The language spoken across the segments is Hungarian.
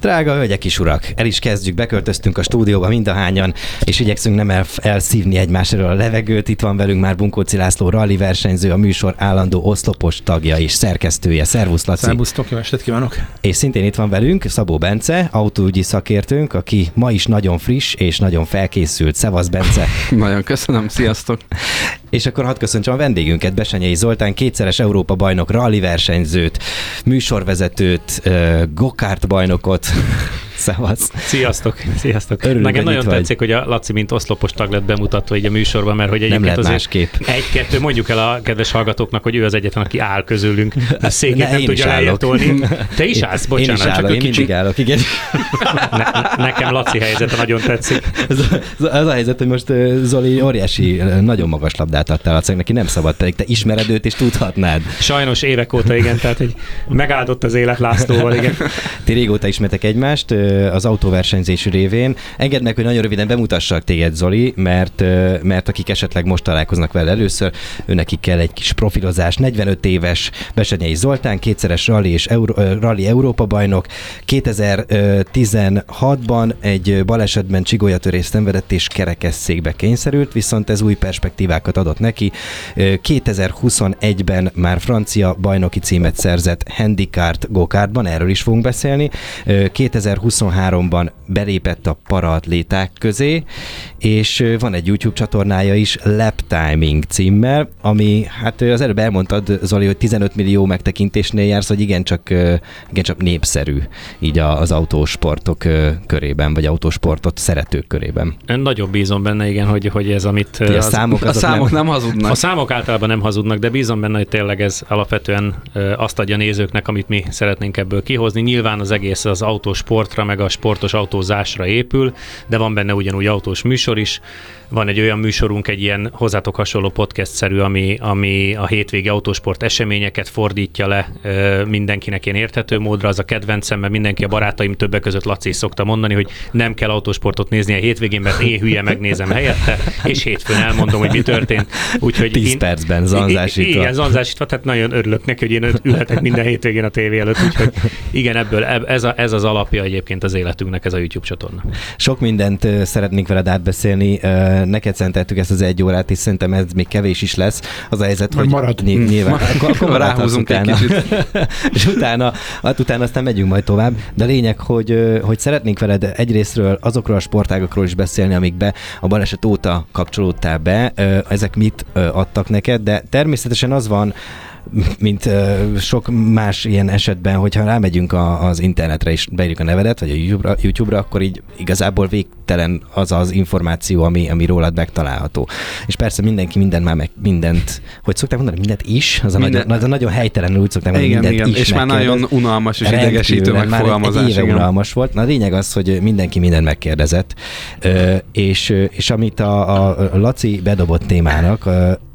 Drága hölgyek és urak, el is kezdjük, beköltöztünk a stúdióba mindahányan, és igyekszünk nem el, elszívni egymásról a levegőt. Itt van velünk már Bunkóci László, rally versenyző, a műsor állandó oszlopos tagja és szerkesztője. Szervusz, Laci! Szervusztok, jó estét kívánok! És szintén itt van velünk Szabó Bence, autóügyi szakértőnk, aki ma is nagyon friss és nagyon felkészült. Szevasz, Bence! nagyon köszönöm, sziasztok! És akkor hadd köszöntsem a vendégünket, Besenyei Zoltán, kétszeres Európa bajnok, rally versenyzőt, műsorvezetőt, gokárt bajnokot, Szevasz. Sziasztok, sziasztok. Örülünk, Nekem nagyon itt vagy. tetszik, hogy a Laci mint oszlopos tag lett bemutatva így a műsorban, mert hogy egyébként lehet azért másképp. egy-kettő, mondjuk el a kedves hallgatóknak, hogy ő az egyetlen, aki áll közülünk. A székét Ne, nem tudja is állok. lejjebb tolni. Te is állsz, Én is bocsánat, állok, csak én mindig állok, igen. Ne, nekem Laci helyzete nagyon tetszik. Az, az, az a helyzet, hogy most Zoli óriási, nagyon magas labdát adtál Lacinak, neki nem szabad, pedig te ismered őt és tudhatnád. Sajnos évek óta igen, tehát hogy megáldott az élet Lászlóval, igen. Ti régóta ismertek egymást az autóversenyzés révén. Engedd meg, hogy nagyon röviden bemutassak téged, Zoli, mert, mert akik esetleg most találkoznak vele először, őnekik kell egy kis profilozás. 45 éves Besenyei Zoltán, kétszeres rally és Euró, rally Európa bajnok. 2016-ban egy balesetben csigolyatörést szenvedett és kerekesszékbe kényszerült, viszont ez új perspektívákat adott neki. Ö, 2021-ben már francia bajnoki címet szerzett handicart go-kartban, erről is fogunk beszélni. Ö, 2023-ban belépett a paraatléták közé, és van egy YouTube csatornája is, Lap Timing címmel, ami, hát az előbb elmondtad, Zoli, hogy 15 millió megtekintésnél jársz, hogy igencsak, igencsak népszerű így a- az autósportok körében, vagy autósportot szeretők körében. Én nagyon bízom benne, igen, hogy, hogy ez, amit... Ugye a az- számok, A számok nem, nem hazudnak. A számok általában nem hazudnak, de bízom benne, hogy tényleg ez alapvetően azt adja nézőknek, amit mi szeretnénk ebből kihozni. Nyilván az egész az autósportra, meg a sportos autózásra épül, de van benne ugyanúgy autós műsor is. Van egy olyan műsorunk, egy ilyen hozzátok hasonló podcast-szerű, ami, ami a hétvégi autósport eseményeket fordítja le ö, mindenkinek ilyen érthető módra. Az a kedvencem, mert mindenki a barátaim többek között Laci szokta mondani, hogy nem kell autósportot nézni a hétvégén, mert én hülye megnézem helyette, és hétfőn elmondom, hogy mi történt. Úgyhogy 10 én- percben zanzásítva. Igen, zanzásítva, tehát nagyon örülök neki, hogy én ülhetek minden hétvégén a tévé előtt, úgyhogy igen, ebből eb- ez, a, ez az alapja egyébként az életünknek, ez a YouTube csatorna. Sok mindent szeretnénk veled átbeszélni. Neked szenteltük ezt az egy órát, és szerintem ez még kevés is lesz. Az a helyzet, hogy marad. Ny- nyilván. Akkor, akkor maradhatsz Ráhúzunk egy utána. kicsit. és utána, hát utána aztán megyünk majd tovább. De a lényeg, hogy, hogy szeretnénk veled egyrésztről azokról a sportágokról is beszélni, amikbe a baleset óta kapcsolódtál be. Ezek mit adtak neked, de természetesen az van, mint sok más ilyen esetben, hogyha rámegyünk a, az internetre és beírjuk a nevedet, vagy a YouTube-ra, YouTube-ra, akkor így igazából végtelen az az információ, ami, ami rólad megtalálható. És persze mindenki minden már meg mindent, hogy szokták mondani, mindent is, az a, Minden- nagyon, az a nagyon helytelenül úgy szokták mondani, Igen, mindent igen, is és már nagyon unalmas és idegesítő mert már egy- megfogalmazás. Egy éve unalmas volt. Na a lényeg az, hogy mindenki mindent megkérdezett, Ö, és, és amit a, a Laci bedobott témának,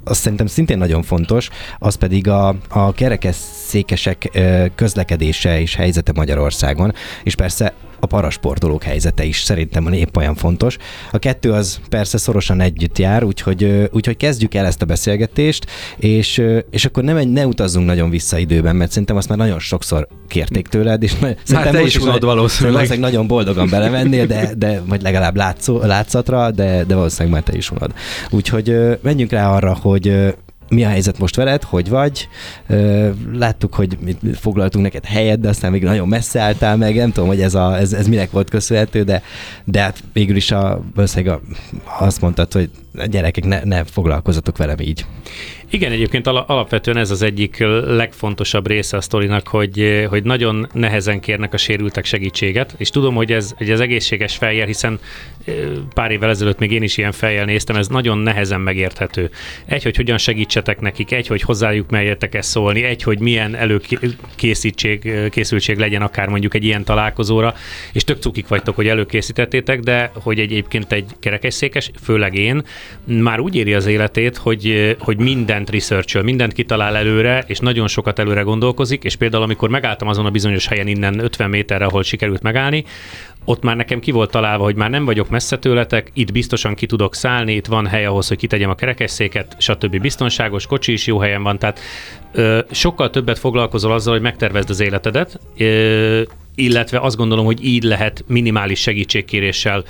az szerintem szintén nagyon fontos, az pedig a, a kerekesszékesek közlekedése és helyzete Magyarországon, és persze a parasportolók helyzete is szerintem épp olyan fontos. A kettő az persze szorosan együtt jár, úgyhogy, úgyhogy kezdjük el ezt a beszélgetést, és, és akkor nem, ne utazzunk nagyon vissza időben, mert szerintem azt már nagyon sokszor kérték tőled, és na- szerintem te most is unod valószínűleg. valószínűleg nagyon boldogan belevennél, de, de vagy legalább látszó, látszatra, de, de valószínűleg már te is unod. Úgyhogy menjünk rá arra, hogy mi a helyzet most veled, hogy vagy? Láttuk, hogy foglaltunk neked helyet, de aztán még nagyon messze álltál meg, nem tudom, hogy ez, a, ez, ez minek volt köszönhető, de, de hát végül is a, valószínűleg azt mondtad, hogy gyerekek ne, ne foglalkozatok velem így. Igen, egyébként ala- alapvetően ez az egyik legfontosabb része a sztorinak, hogy, hogy nagyon nehezen kérnek a sérültek segítséget, és tudom, hogy ez egy az egészséges fejjel, hiszen pár évvel ezelőtt még én is ilyen fejjel néztem, ez nagyon nehezen megérthető. Egy, hogy hogyan segítsetek nekik, egy, hogy hozzájuk merjetek ezt szólni, egy, hogy milyen előkészítség, készültség legyen akár mondjuk egy ilyen találkozóra, és tök cukik vagytok, hogy előkészítettétek, de hogy egyébként egy kerekesszékes, főleg én, már úgy éri az életét, hogy, hogy mindent research mindent kitalál előre, és nagyon sokat előre gondolkozik, és például amikor megálltam azon a bizonyos helyen innen 50 méterre, ahol sikerült megállni, ott már nekem ki volt találva, hogy már nem vagyok messze tőletek, itt biztosan ki tudok szállni, itt van hely ahhoz, hogy kitegyem a kerekesszéket, stb. biztonságos, kocsi is jó helyen van, tehát ö, sokkal többet foglalkozol azzal, hogy megtervezd az életedet, ö, illetve azt gondolom, hogy így lehet minimális segítségkéréssel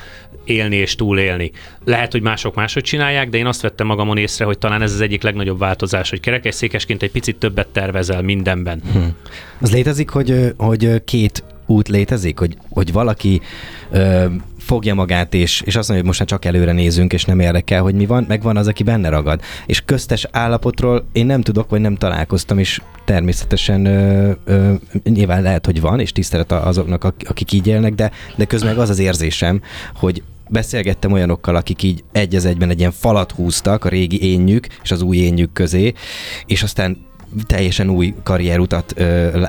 élni és túlélni. Lehet, hogy mások máshogy csinálják, de én azt vettem magamon észre, hogy talán ez az egyik legnagyobb változás, hogy kerekesszékesként egy picit többet tervezel mindenben. Hm. Az létezik, hogy, hogy két út létezik, hogy, hogy valaki ö, fogja magát, és, és azt mondja, hogy most már csak előre nézünk, és nem érdekel, hogy mi van, meg van az, aki benne ragad. És köztes állapotról én nem tudok, vagy nem találkoztam, és természetesen ö, ö, nyilván lehet, hogy van, és tisztelet azoknak, akik így élnek, de, de közben meg az az érzésem, hogy beszélgettem olyanokkal, akik így egy az egyben egy ilyen falat húztak a régi énjük és az új énjük közé, és aztán teljesen új karrierutat ö,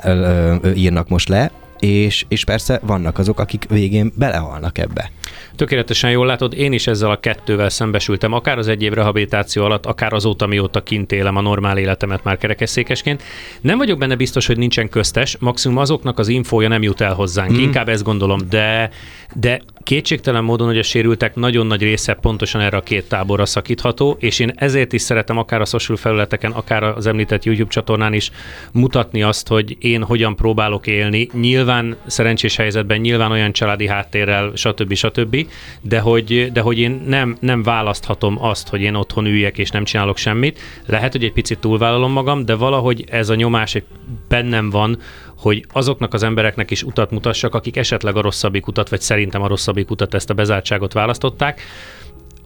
ö, ö, írnak most le, és, és persze vannak azok, akik végén belehalnak ebbe. Tökéletesen jól látod, én is ezzel a kettővel szembesültem, akár az egy év rehabilitáció alatt, akár azóta, mióta kint élem a normál életemet már kerekesszékesként. Nem vagyok benne biztos, hogy nincsen köztes, maximum azoknak az infója nem jut el hozzánk, mm. inkább ezt gondolom, de, de kétségtelen módon, hogy a sérültek nagyon nagy része pontosan erre a két táborra szakítható, és én ezért is szeretem akár a social felületeken, akár az említett YouTube csatornán is mutatni azt, hogy én hogyan próbálok élni. Nyilván szerencsés helyzetben, nyilván olyan családi háttérrel, stb. stb de hogy, de hogy én nem, nem választhatom azt, hogy én otthon üljek és nem csinálok semmit. Lehet, hogy egy picit túlvállalom magam, de valahogy ez a nyomás egy bennem van, hogy azoknak az embereknek is utat mutassak, akik esetleg a rosszabbik utat, vagy szerintem a rosszabbik utat, ezt a bezártságot választották,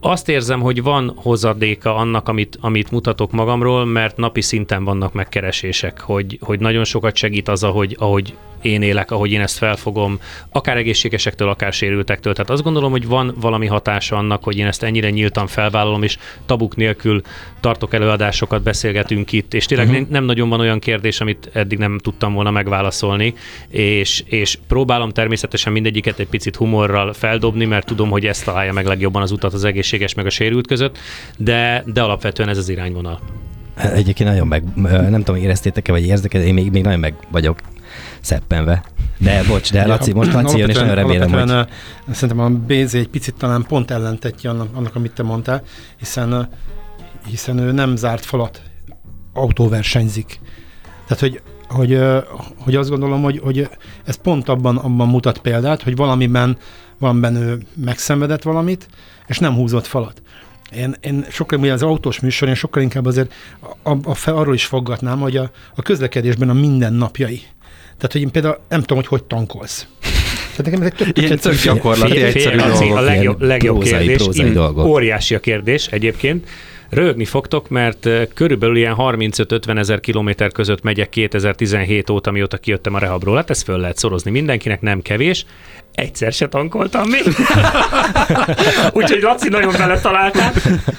azt érzem, hogy van hozadéka annak, amit, amit mutatok magamról, mert napi szinten vannak megkeresések, hogy, hogy nagyon sokat segít az, ahogy, ahogy én élek, ahogy én ezt felfogom, akár egészségesektől, akár sérültektől. Tehát azt gondolom, hogy van valami hatása annak, hogy én ezt ennyire nyíltan felvállalom, és tabuk nélkül tartok előadásokat, beszélgetünk itt, és tényleg uh-huh. nem nagyon van olyan kérdés, amit eddig nem tudtam volna megválaszolni, és, és próbálom természetesen mindegyiket egy picit humorral feldobni, mert tudom, hogy ezt találja meg legjobban az utat az egészséges meg a sérült között, de, de alapvetően ez az irányvonal. Egyébként nagyon meg, nem tudom, éreztétek-e, vagy érzek én még, még nagyon meg vagyok szeppenve. De bocs, de Laci, most Laci jön, és nagyon remélem, hogy... Szerintem a BZ egy picit talán pont ellentetje annak, annak amit te mondtál, hiszen, hiszen ő nem zárt falat, autóversenyzik. Tehát, hogy hogy, hogy azt gondolom, hogy, hogy ez pont abban, abban mutat példát, hogy valamiben, valamiben ő megszenvedett valamit, és nem húzott falat. Én, én sokkal, ugye az autós műsor, én sokkal inkább azért a, a, a, arról is foggatnám, hogy a, a közlekedésben a mindennapjai tehát, hogy én például nem tudom, hogy hogy tankolsz. Tehát nekem ez egy tök, Ilyen tök gyakorlati, fél, egyszerű fél, dolgok. A legjobb, legjobb prózai, kérdés, prózai dolgok. óriási a kérdés egyébként. Rögni fogtok, mert körülbelül ilyen 35-50 ezer kilométer között megyek 2017 óta, mióta kijöttem a rehabról. Hát ezt föl lehet szorozni mindenkinek, nem kevés egyszer se tankoltam még. Úgyhogy Laci nagyon bele találtál.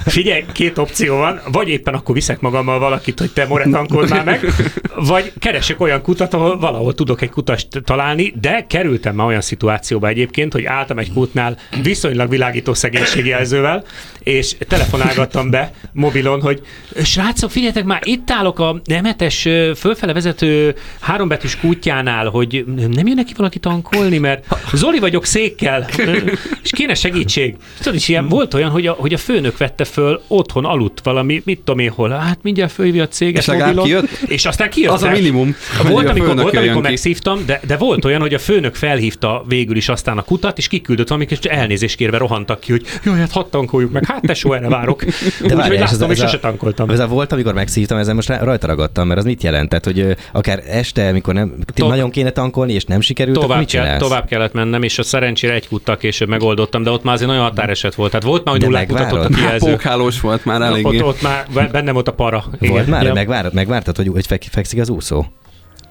Figyelj, két opció van. Vagy éppen akkor viszek magammal valakit, hogy te more tankold meg, vagy keresek olyan kutat, ahol valahol tudok egy kutast találni, de kerültem már olyan szituációba egyébként, hogy álltam egy kútnál viszonylag világító szegénységjelzővel, és telefonálgattam be mobilon, hogy srácok, figyeljetek már, itt állok a nemetes fölfele vezető hárombetűs kútjánál, hogy nem jön neki valaki tankolni, mert Zoli vagyok székkel, és kéne segítség. Tudod, is ilyen volt olyan, hogy a, hogy a főnök vette föl, otthon aludt valami, mit tudom én hol, hát mindjárt fölhívja a céget és mobilon, kijött? és aztán kijött. Az a minimum. Volt, amikor, volt, amikor megszívtam, de, de volt olyan, hogy a főnök felhívta végül is aztán a kutat, és kiküldött valamit, és elnézést kérve rohantak ki, hogy jó, hát hadd tankoljuk meg, hát tesó, erre várok. De várj, és, láttam, ez, és a, tankoltam. Ez a volt, amikor megszívtam, ezen most rajta ragadtam, mert az mit jelentett, hogy akár este, amikor nem, nagyon kéne tankolni, és nem sikerült, tovább, mit kell, tovább kellett mennem, és a szerencsére egy kuttal később megoldottam, de ott már azért nagyon határeset volt. Tehát volt már, hogy nullát mutatott a kijelző. Pókhálós volt már eléggé. Ott, ott már bennem volt a para. Igen. Volt már, ja. megvárt, megvártad, hogy, hogy fekszik az úszó?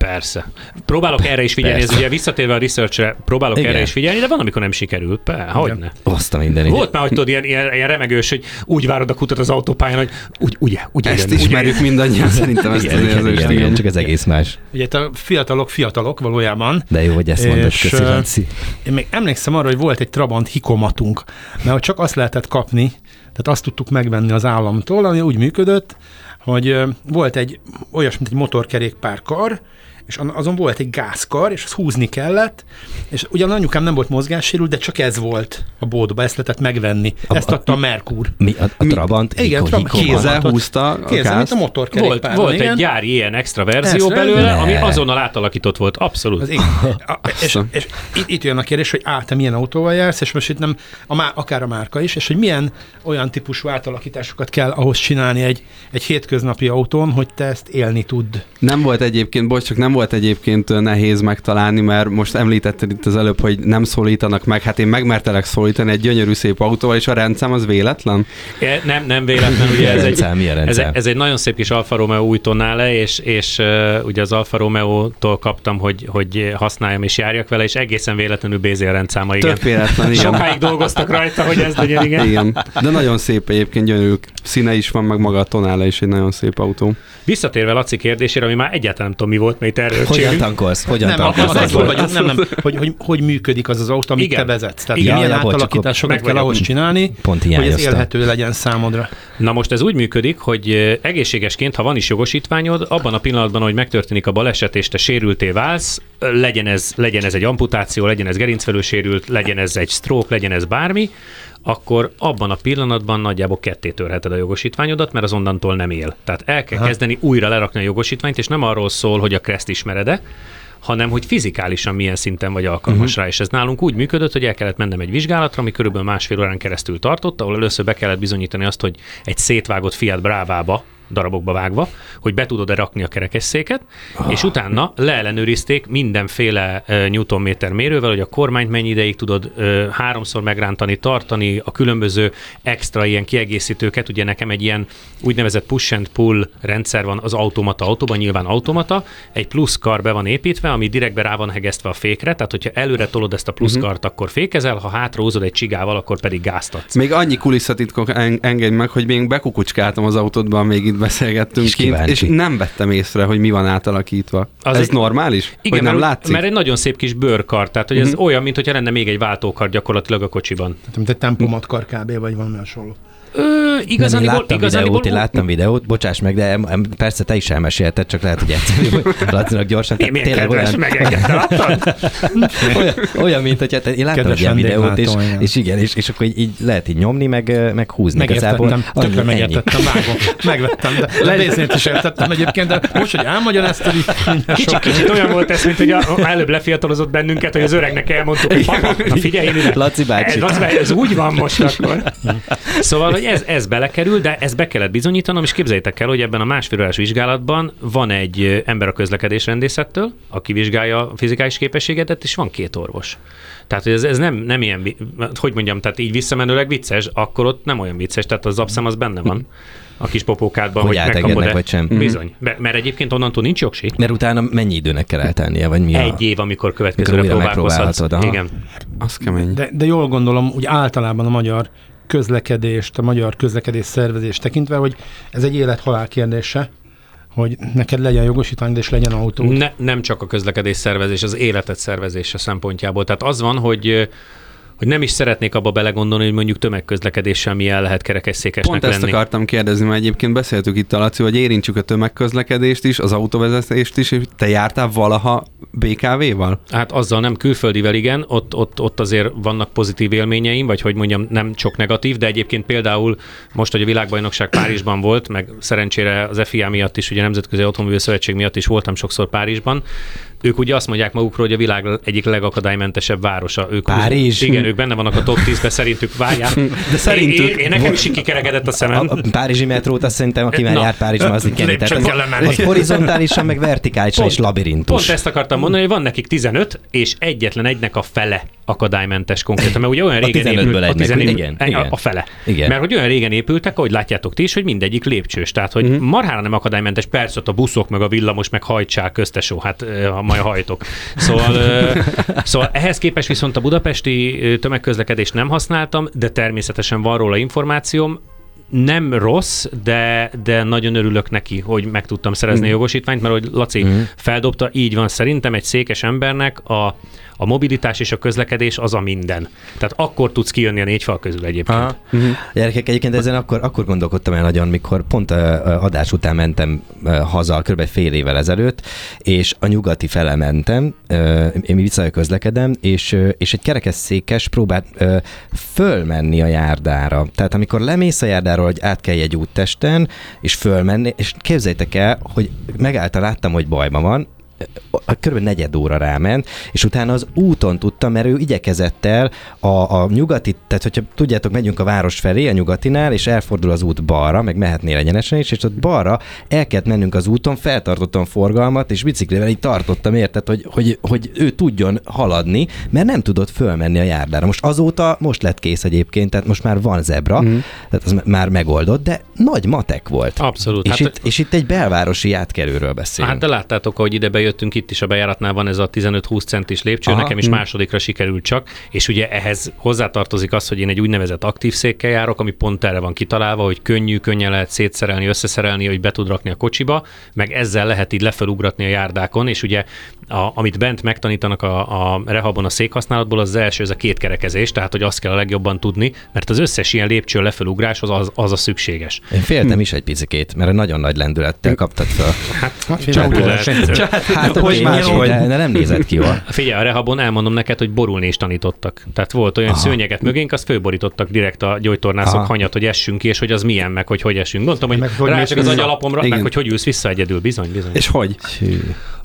Persze. Próbálok erre is figyelni, Persze. ez ugye visszatérve a researchre, próbálok Igen. erre is figyelni, de van, amikor nem sikerül. Pe, hogy ne. Azt a minden. Volt már, hogy tudod, ilyen, ilyen, ilyen remegős, hogy úgy várod a kutat az autópályán, hogy úgy, ugye, ugye Ezt jön, ugye ismerjük mindannyian, szerintem ezt Igen, az igen, igen, igen, csak az egész más. Ugye a fiatalok fiatalok valójában. De jó, hogy ezt mondod, köszi, Laci. Én még emlékszem arra, hogy volt egy Trabant hikomatunk, mert csak azt lehetett kapni, tehát azt tudtuk megvenni az államtól, ami úgy működött, hogy volt egy olyas, mint egy motorkerékpár kar, és azon volt egy gázkar, és azt húzni kellett, és ugyan anyukám nem volt mozgássérült, de csak ez volt a boltba, ezt lehetett megvenni. A- Ezt adta a Merkur. Mi, a, a Mi- Trabant? Igen, Hiko- Trabant. Kézzel húzta a Kézzel, mint a gázt. Volt, volt igen. egy gyári ilyen extra verzió Extra? belőle, ami Ne. azonnal átalakított volt. Abszolút. Az ég. A, és, és itt, itt jön a kérdés, hogy á, te milyen autóval jársz, és most itt nem, a má, akár a márka is, és hogy milyen olyan típusú átalakításokat kell ahhoz csinálni egy, egy hétköznapi autón, hogy te ezt élni tudd. Nem volt egyébként, bocs, csak nem volt egyébként ö, nehéz megtalálni, mert most említetted itt az előbb, hogy nem szólítanak meg. Hát én megmertelek szólítani egy gyönyörű szép autóval, és a rendszám az véletlen. E, Nem, nem véletlen, ugye ez egy, Rendszám, ez, ez egy nagyon szép kis Alfa Romeo új tonále, és, és uh, ugye az Alfa Romeo-tól kaptam, hogy, hogy használjam és járjak vele, és egészen véletlenül BZL rendszáma, igen. Tök véletlen, igen. Sokáig dolgoztak rajta, hogy ez legyen, igen. Igen. De nagyon szép egyébként gyönyörű színe is van, meg maga a tonála is egy nagyon szép autó. Visszatérve Laci kérdésére, ami már egyáltalán nem tudom mi volt, mert erről Hogyan tankolsz? Hogyan Nem, az, tankolsz? az volt, hogy, nem, nem, hogy, hogy, hogy működik az az autó, amit Igen. te vezetsz. Tehát Igen, milyen ja, átalakításokat kell ahhoz csinálni, Pont hogy ez élhető legyen számodra. Na most ez úgy működik, hogy egészségesként, ha van is jogosítványod, abban a pillanatban, hogy megtörténik a baleset, és te sérülté válsz, legyen ez, legyen ez egy amputáció, legyen ez gerincfelősérült, legyen ez egy stroke, legyen ez bármi, akkor abban a pillanatban nagyjából ketté törheted a jogosítványodat, mert az onnantól nem él. Tehát el kell Aha. kezdeni újra lerakni a jogosítványt, és nem arról szól, hogy a kreszt ismered-e, hanem hogy fizikálisan milyen szinten vagy alkalmas uh-huh. rá. És ez nálunk úgy működött, hogy el kellett mennem egy vizsgálatra, ami körülbelül másfél órán keresztül tartott, ahol először be kellett bizonyítani azt, hogy egy szétvágott Fiat Brávába darabokba vágva, hogy be tudod-e rakni a kerekesszéket, oh. és utána leellenőrizték mindenféle uh, newtonméter mérővel, hogy a kormányt mennyi ideig tudod uh, háromszor megrántani, tartani, a különböző extra ilyen kiegészítőket, ugye nekem egy ilyen úgynevezett push and pull rendszer van az automata autóban, nyilván automata, egy plusz kar be van építve, ami direktbe rá van hegesztve a fékre, tehát hogyha előre tolod ezt a plusz kart, akkor fékezel, ha hátra húzod egy csigával, akkor pedig gáztatsz. Még annyi kulisszatitkok en- engedj meg, hogy még bekukucskáltam az autódban, még itt beszélgettünk És kint, kíváncsi. és nem vettem észre, hogy mi van átalakítva. Az Ez egy- normális? Igen, hogy nem mert, látszik? mert egy nagyon szép kis bőrkar, tehát hogy ez Mhm. olyan, mintha lenne még egy váltókar gyakorlatilag a kocsiban. Tehát, mint egy tempomatkar kb. vagy valami hasonló. Ö, Nem, én igazániból, láttam videót, én láttam videót, bocsáss meg, de persze te is elmesélted, csak lehet, hogy egyszerű, Lacinak gyorsan. Én milyen kedves, megengedte, láttad? olyan, olyan, mint hogy hát én láttam Kedves egy ilyen videót, és, és igen, és, és akkor így, így lehet így nyomni, meg, meg húzni. Megértettem, tökre megértettem, vágom, megvettem, de, bézét is értettem egyébként, de most, hogy elmagyaráztad, Kicsit, sok- kicsit olyan volt ez, mint hogy a, előbb lefiatalozott bennünket, hogy az öregnek elmondtuk, hogy papa, na figyelj. Laci bácsi. Ez, ez úgy van most akkor. Szóval, hogy ez, ez belekerül, de ezt be kellett bizonyítanom, és képzeljétek el, hogy ebben a másfél órás vizsgálatban van egy ember a közlekedés rendészettől, aki vizsgálja a fizikális képességedet, és van két orvos. Tehát hogy ez, ez nem, nem ilyen, vi- hogy mondjam, tehát így visszamenőleg vicces, akkor ott nem olyan vicces, tehát az abszem az benne van a kis popókádban, Hogy hogy, megkapod-e. vagy sem. Bizony, Be- mert egyébként onnantól nincs jogsi. Mert utána mennyi időnek kell eltennie, vagy mi a... Egy év, amikor következőre próbálkozhatsz. Igen. Az kemény. De, de jól gondolom, úgy általában a magyar közlekedést, a magyar közlekedés szervezést tekintve, hogy ez egy élet-halál kérdése, hogy neked legyen jogosítvány, és legyen autó. Ne, nem csak a közlekedés szervezés, az életet szervezése szempontjából. Tehát az van, hogy hogy nem is szeretnék abba belegondolni, hogy mondjuk tömegközlekedéssel milyen lehet kerekesszékesnek Pont ezt lenni. akartam kérdezni, mert egyébként beszéltük itt a Laci, hogy érintsük a tömegközlekedést is, az autóvezetést is, és te jártál valaha BKV-val? Hát azzal nem külföldivel, igen, ott, ott, ott azért vannak pozitív élményeim, vagy hogy mondjam, nem csak negatív, de egyébként például most, hogy a világbajnokság Párizsban volt, meg szerencsére az FIA miatt is, ugye a Nemzetközi Automóbil Szövetség miatt is voltam sokszor Párizsban, ők ugye azt mondják magukról, hogy a világ egyik legakadálymentesebb városa. Ők Párizs? Igen, ők benne vannak a top 10-ben, szerintük várják. De szerintük- Én, én, nekem is kikerekedett a szemem. A, a párizsi metrót azt szerintem, aki már Na. jár Párizsban, az. Csak Tehát az, az horizontálisan, meg vertikálisan is labirintus. Pont ezt akartam mondani, hogy van nekik 15, és egyetlen egynek a fele akadálymentes konkrétan, mert ugye olyan régen 15-ből épült, a, egynek, 15, igen, a, igen. a fele. Igen. Mert hogy olyan régen épültek, ahogy látjátok ti is, hogy mindegyik lépcsős. Tehát, hogy Mhm. uh-huh. marhára nem akadálymentes, persze ott a buszok, meg a villamos, meg hajtsák, köztesó, hát ha majd hajtok. Szóval, szóval ehhez képest viszont a budapesti tömegközlekedést nem használtam, de természetesen van róla információm. Nem rossz, de, de nagyon örülök neki, hogy meg tudtam szerezni a jogosítványt, mert hogy Laci Mhm. feldobta, így van szerintem egy székes embernek a, a mobilitás és a közlekedés az a minden. Tehát akkor tudsz kijönni a négy fal közül egyébként. Aha. Gyerekek, egyébként ezen akkor, akkor gondolkodtam el nagyon, mikor pont uh, adás után mentem uh, haza, kb. fél évvel ezelőtt, és a nyugati fele mentem, uh, én vissza közlekedem, és, uh, és egy kerekesszékes próbált uh, fölmenni a járdára. Tehát amikor lemész a járdáról, hogy át kell egy úttesten, és fölmenni, és képzeljétek el, hogy megállta, láttam, hogy bajban van, kb. negyed óra ráment, és utána az úton tudtam, mert ő igyekezett el a, a nyugati, tehát hogyha tudjátok, megyünk a város felé, a nyugatinál, és elfordul az út balra, meg mehetnél egyenesen is, és ott balra el kellett mennünk az úton, feltartottam forgalmat, és biciklivel így tartottam, érted, hogy, hogy, hogy ő tudjon haladni, mert nem tudott fölmenni a járdára. Most azóta, most lett kész egyébként, tehát most már van zebra, mm. tehát az már megoldott, de nagy matek volt. Abszolút. És, Hát- itt, és itt egy belvárosi átkerülről beszélünk. Hát de láttátok, hogy ide bejöttünk, itt is a bejáratnál van ez a 15-20 centis lépcső, Aha, nekem is hm. másodikra sikerült csak, és ugye ehhez hozzátartozik az, hogy én egy úgynevezett aktív székkel járok, ami pont erre van kitalálva, hogy könnyű, könnyen lehet szétszerelni, összeszerelni, hogy be tud rakni a kocsiba, meg ezzel lehet így lefelugratni a járdákon, és ugye a, amit bent megtanítanak a, a rehabon a székhasználatból, az, az első, ez a kétkerekezés, tehát hogy azt kell a legjobban tudni, mert az összes ilyen lépcső lefelugrás az, az, az a szükséges. Én féltem is egy picikét, mert nagyon nagy lendülettel kaptad fel. Hát, Csak figyelj, lehet. Hát, hogy hogy más vagy. de, de nem nézett ki jól. Figyelj, a rehabon elmondom neked, hogy borulni is tanítottak. Tehát volt olyan Aha. szőnyeget mögénk, azt fölborítottak direkt a gyógytornászok Aha. hanyat, hogy essünk ki, és hogy az milyen, meg hogy hogy essünk. Gondoltam, hogy, hogy hogy rácsok az agyalapomra, meg hogy hogy ülsz vissza egyedül, bizony, bizony. És hogy?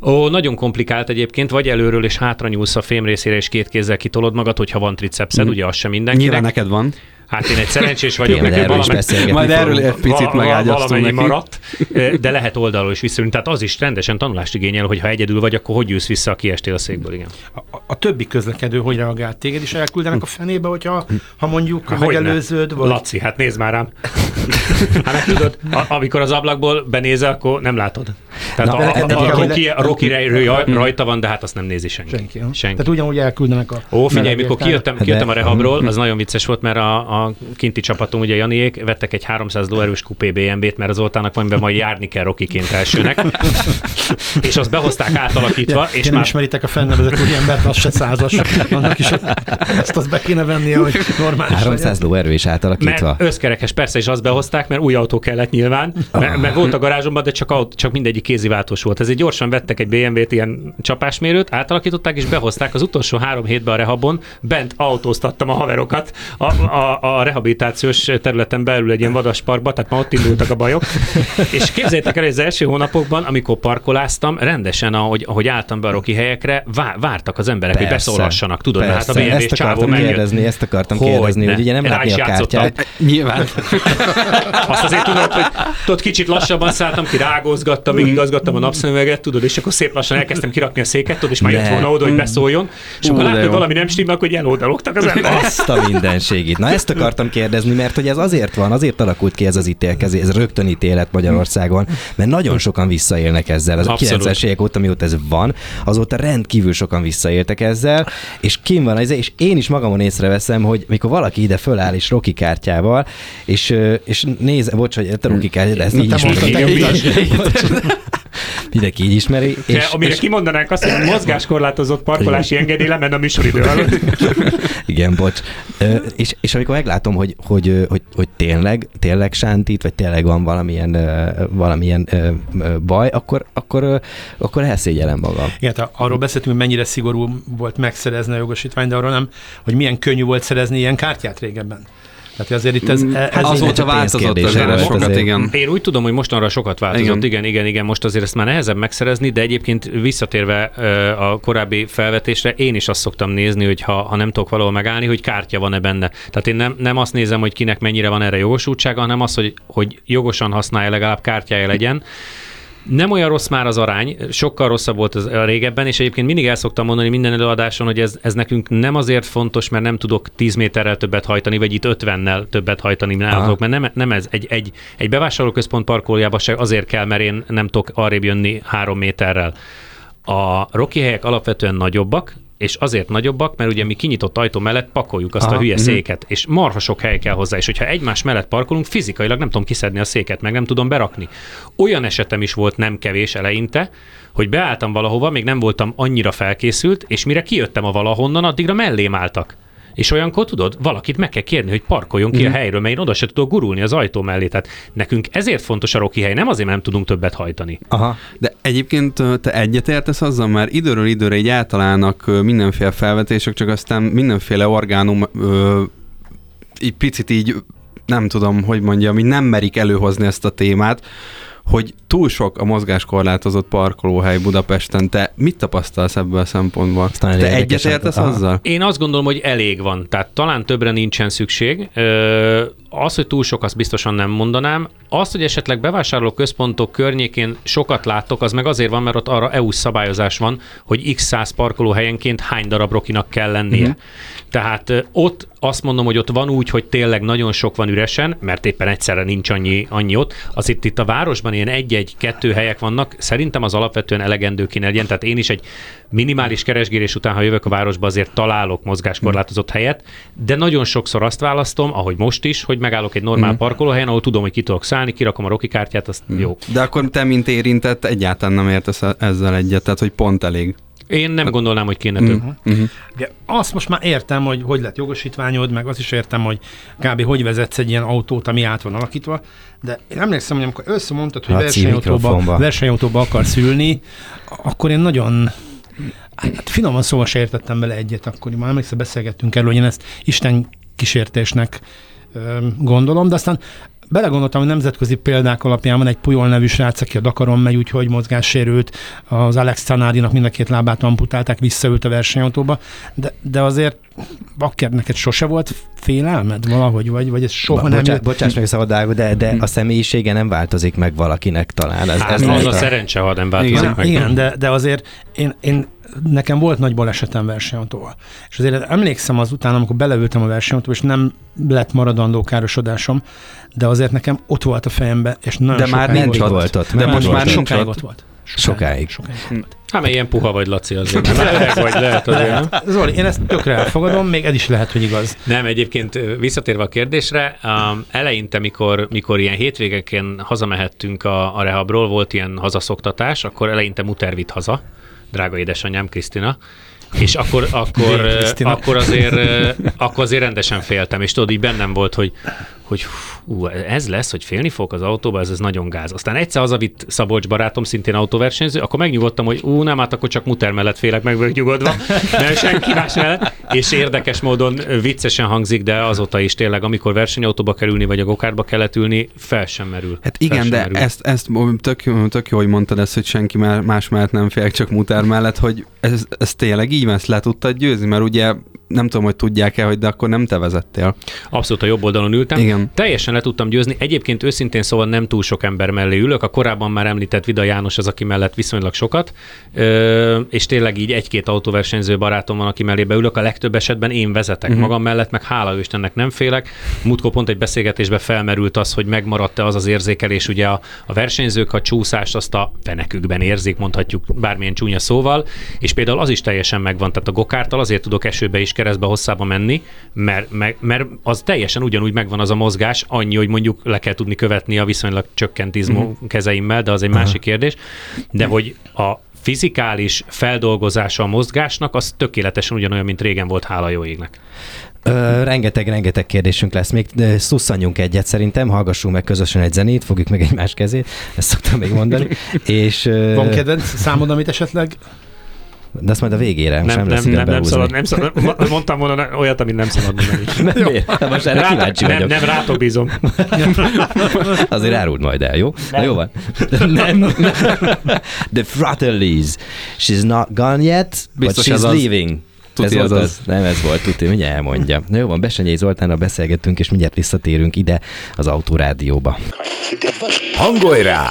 Ó, nagyon komplikált egyébként, vagy előről és hátra nyúlsz a fém részére, és két kézzel kitolod magad, hogyha van tricepszed, ugye az sem mindenkinek. Nyilván neked van. Hát én egy szerencsés vagyok, Tényleg, nekem valami- Majd erről egy picit megágyaztunk valamennyi neki. maradt, de lehet oldalról is visszaülni. Tehát az is rendesen tanulást igényel, hogy ha egyedül vagy, akkor hogy ülsz vissza, kiestél a székből, igen. A, a, a többi közlekedő hogy reagált? Téged is elküldenek a fenébe, hogyha ha mondjuk Hogyne. megelőződ, vagy... Laci, hát nézd már rám. Hát meg tudod, a, amikor az ablakból benézel, akkor nem látod. Tehát Na, a, a, a, a, Rocky, a Rocky raj- rajta van, de hát azt nem nézi senki. Senki. ha? senki. Tehát ugyanúgy elküldenek a... Ó, figyelj, mikor kijöttem, kijöttem a rehabról, az nagyon vicces volt, mert a, a kinti csapatom, ugye Janiék, vettek egy 300 lóerős kupé BMW-t, mert az oltának van, amiben majd járni kell Rokiként elsőnek. és azt behozták átalakítva, és és nem már ismeritek a fennnevezett úriembert, az se százas. Annak is ezt azt be kéne vennie, hogy normális 300 lóerő is átalakítva. Mert összkerekes, persze, és azt behozták, mert új autó kellett nyilván, mert, mert volt a garázsomban, de csak, autó, csak mindegyik kéziváltós volt. Ezért gyorsan vettek egy BMW-t, ilyen csapásmérőt, átalakították, és behozták az utolsó három hétben a rehabon, bent autóztattam a haverokat a, a, a rehabilitációs területen belül egy ilyen vadasparkba, tehát már ott indultak a bajok. és képzeljétek el, hogy az első hónapokban, amikor parkoláztam, rendesen, ahogy, ahogy álltam be a roki helyekre, vá, vártak az emberek, hogy Persze. beszólassanak. Tudod, mert hát a Persze, BMW ezt akartam megjött. kérdezni, ezt akartam Hogyne. kérdezni, hogy ugye nem Rá látni a kártyát. Nyilván. Azt azért tudod, hogy tudod, kicsit lassabban szálltam ki, rágózgattam, még igazgattam a napszemüveget, tudod, és akkor szép lassan elkezdtem kirakni a széket, tudod, és már jött Ne. volna oda, hogy beszóljon, és akkor látod, hogy valami nem stimmel, hogy eloldalogtak az emberek. Azt a mindenségét. Na ezt akartam kérdezni, mert hogy ez azért van, azért alakult ki ez az ítélkezés, ez rögtön ítélet Magyarországon, mert nagyon sokan visszaélnek ezzel. Az a Abszolút. 90-es évek óta, mióta ez van, azóta rendkívül sokan visszaéltek ezzel, és kim van ez, és én is magamon észreveszem, hogy mikor valaki ide föláll is Roki kártyával, és, és néz, bocs, hogy a Roki kártya, de ezt te mondtad, te Mindenki így ismeri. És, És, amire és, kimondanánk azt, hogy mozgáskorlátozott parkolási engedély lement a műsoridő alatt. Igen, bocs. Ö, és, és amikor meglátom, hogy, hogy, hogy, hogy tényleg, tényleg sántít, vagy tényleg van valamilyen, ö, valamilyen ö, baj, akkor, akkor, akkor elszégyelem magam. Igen, tehát arról beszéltünk, hogy mennyire szigorú volt megszerezni a jogosítványt, de arról nem, hogy milyen könnyű volt szerezni ilyen kártyát régebben. Tehát azért itt ez... ez Hát Azóta csak változott azért sokat, azért. igen. Én úgy tudom, hogy mostanra sokat változott, igen. Igen. igen, igen, most azért ezt már nehezebb megszerezni, de egyébként visszatérve a korábbi felvetésre, én is azt szoktam nézni, hogy ha, ha nem tudok valahol megállni, hogy kártya van-e benne. Tehát én nem, nem azt nézem, hogy kinek mennyire van erre jogosultsága, hanem az, hogy, hogy jogosan használja, legalább kártyája legyen. Nem olyan rossz már az arány, sokkal rosszabb volt az a régebben, és egyébként mindig el szoktam mondani minden előadáson, hogy ez, ez nekünk nem azért fontos, mert nem tudok 10 méterrel többet hajtani, vagy itt 50-nel többet hajtani nálatok, mert nem, nem ez. Egy, egy, egy bevásárlóközpont parkolójába se azért kell, mert én nem tudok arrébb jönni három méterrel. A roki helyek alapvetően nagyobbak, és azért nagyobbak, mert ugye mi kinyitott ajtó mellett pakoljuk azt Aha, a hülye uh-huh. széket, és marha sok hely kell hozzá, és hogyha egymás mellett parkolunk, fizikailag nem tudom kiszedni a széket, meg nem tudom berakni. Olyan esetem is volt nem kevés eleinte, hogy beálltam valahova, még nem voltam annyira felkészült, és mire kijöttem a valahonnan, addigra mellém álltak. És olyankor tudod, valakit meg kell kérni, hogy parkoljon ki mm. a mhm. helyről, mert én oda se tudok gurulni az ajtó mellé. Tehát nekünk ezért fontos a roki hely, nem azért, mert nem tudunk többet hajtani. Aha. De egyébként te egyetértesz azzal, mert időről időre így általának mindenféle felvetések, csak aztán mindenféle orgánum ö, így picit így nem tudom, hogy mondjam, így nem merik előhozni ezt a témát, hogy túl sok a mozgáskorlátozott parkolóhely Budapesten. Te mit tapasztalsz ebből a szempontból? Aztán Te egyetértesz azzal? Én azt gondolom, hogy elég van. Tehát talán többre nincsen szükség. Az, hogy túl sok, azt biztosan nem mondanám. Az, hogy esetleg bevásárló központok környékén sokat láttok, az meg azért van, mert ott arra EU szabályozás van, hogy x száz parkolóhelyenként hány darab rokinak kell lennie. Uh-huh. Tehát ott azt mondom, hogy ott van úgy, hogy tényleg nagyon sok van üresen, mert éppen egyszerre nincs annyi, annyi ott. Azért itt a városban ilyen egy-egy-kettő helyek vannak, szerintem az alapvetően elegendő kéne legyen. Tehát én is egy minimális keresgélés után, ha jövök a városba, azért találok mozgáskorlátozott helyet, de nagyon sokszor azt választom, ahogy most is, hogy megállok egy normál mm. parkolóhelyen, ahol tudom, hogy ki tudok szállni, kirakom a Roki kártyát, azt mm. jó. De akkor te, mint érintett, egyáltalán nem értesz ezzel egyet, tehát hogy pont elég. Én nem gondolnám, hogy kéne több. Uh-huh. Uh-huh. De azt most már értem, hogy hogy lett jogosítványod, meg azt is értem, hogy kb. hogy vezetsz egy ilyen autót, ami át van alakítva, de én emlékszem, hogy amikor először mondtad, hogy versenyautóba, versenyautóba akarsz ülni, akkor én nagyon Hát finoman szóval se értettem bele egyet, akkor már emlékszem, beszélgettünk erről, hogy én ezt Isten kísértésnek gondolom, de aztán belegondoltam, hogy nemzetközi példák alapján van egy Pujol nevű srác, aki a Dakaron megy, úgyhogy mozgássérült, az Alex Tanádinak mind a két lábát amputálták, visszaült a versenyautóba, de, de azért Bakker, neked sose volt félelmed valahogy, vagy, vagy ez soha Ba, nem bocsá, jött? Bocsáss meg szabadágú, de, de hm. a személyisége nem változik meg valakinek talán. Ez, ez az a, a szerencse, ha nem változik igen, meg. Igen, de, de azért én, én nekem volt nagy balesetem versenyautóval. És azért emlékszem azután, amikor beleültem a versenyautóba, és nem lett maradandó károsodásom, de azért nekem ott volt a fejembe, és nagyon De már nincs ott. Volt ott. De most már sokáig ott volt. Sokáig. sokáig. sokáig. Hát mert ilyen puha vagy, Laci, azért. Nem öreg vagy, lehet azért, nem? Zoli, én ezt tökre elfogadom, még ez is lehet, hogy igaz. Nem, egyébként visszatérve a kérdésre, um, eleinte, mikor, mikor ilyen hétvégeken hazamehettünk a, a rehabról, volt ilyen hazaszoktatás, akkor eleinte Muter vitt haza, drága édesanyám Krisztina, és akkor, akkor, akkor, azért, akkor azért rendesen féltem, és tudod, így bennem volt, hogy hogy ú, ez lesz, hogy félni fog az autóba, ez, ez nagyon gáz. Aztán egyszer az a vitt Szabolcs barátom, szintén autóversenyző, akkor megnyugodtam, hogy ú, nem, hát akkor csak muter mellett félek meg vagyok nyugodva, nem senki más mellett. És érdekes módon viccesen hangzik, de azóta is tényleg, amikor versenyautóba kerülni, vagy a gokárba kellett ülni, fel sem merül. Hát igen, sem de merül. ezt, ezt tök, tök jó, hogy mondtad ezt, hogy senki más mellett nem félek, csak muter mellett, hogy ez, ez tényleg így ezt le tudtad győzni, mert ugye nem tudom, hogy tudják-e, hogy de akkor nem te vezettél. Abszolút a jobb oldalon ültem. Igen. Teljesen le tudtam győzni. Egyébként őszintén szóval nem túl sok ember mellé ülök. A korábban már említett Vida János az, aki mellett viszonylag sokat. Ö, és tényleg így egy-két autóversenyző barátom van, aki mellé ülök. A legtöbb esetben én vezetek uh-huh. magam mellett, meg hála Istennek nem félek. Múltkor pont egy beszélgetésbe felmerült az, hogy megmaradt-e az az érzékelés, ugye a, a versenyzők a csúszást azt a fenekükben érzik, mondhatjuk bármilyen csúnya szóval, és például az is teljesen megvan. Tehát a gokártal azért tudok esőbe is keresztbe hosszába menni, mert, mert, mert az teljesen ugyanúgy megvan az a mozgás, annyi, hogy mondjuk le kell tudni követni a viszonylag csökkent izmó uh-huh. kezeimmel, de az egy uh-huh. másik kérdés. De hogy a fizikális feldolgozása a mozgásnak, az tökéletesen ugyanolyan, mint régen volt, hála jó égnek. rengeteg-rengeteg kérdésünk lesz. Még szusszanjunk egyet szerintem, hallgassunk meg közösen egy zenét, fogjuk meg egymás kezét, ezt szoktam még mondani. és, Van kedvenc számod, amit esetleg de azt majd a végére, nem, nem, nem, nem, nem szabad, nem szabad, mondtam volna olyat, amit nem szabad mondani. Nem, miért? most erre kíváncsi nem, vagyok. Nem, rátok bízom. Azért áruld majd el, jó? Nem. jó van. Nem. nem. The Fratellis. She's not gone yet, Biztos but she's az leaving. Tuti ez volt az. Nem ez volt, tuti, mindjárt elmondja. Na jó van, Besenyei Zoltánnal beszélgettünk, és mindjárt visszatérünk ide az Autorádióba. Hangolj rá!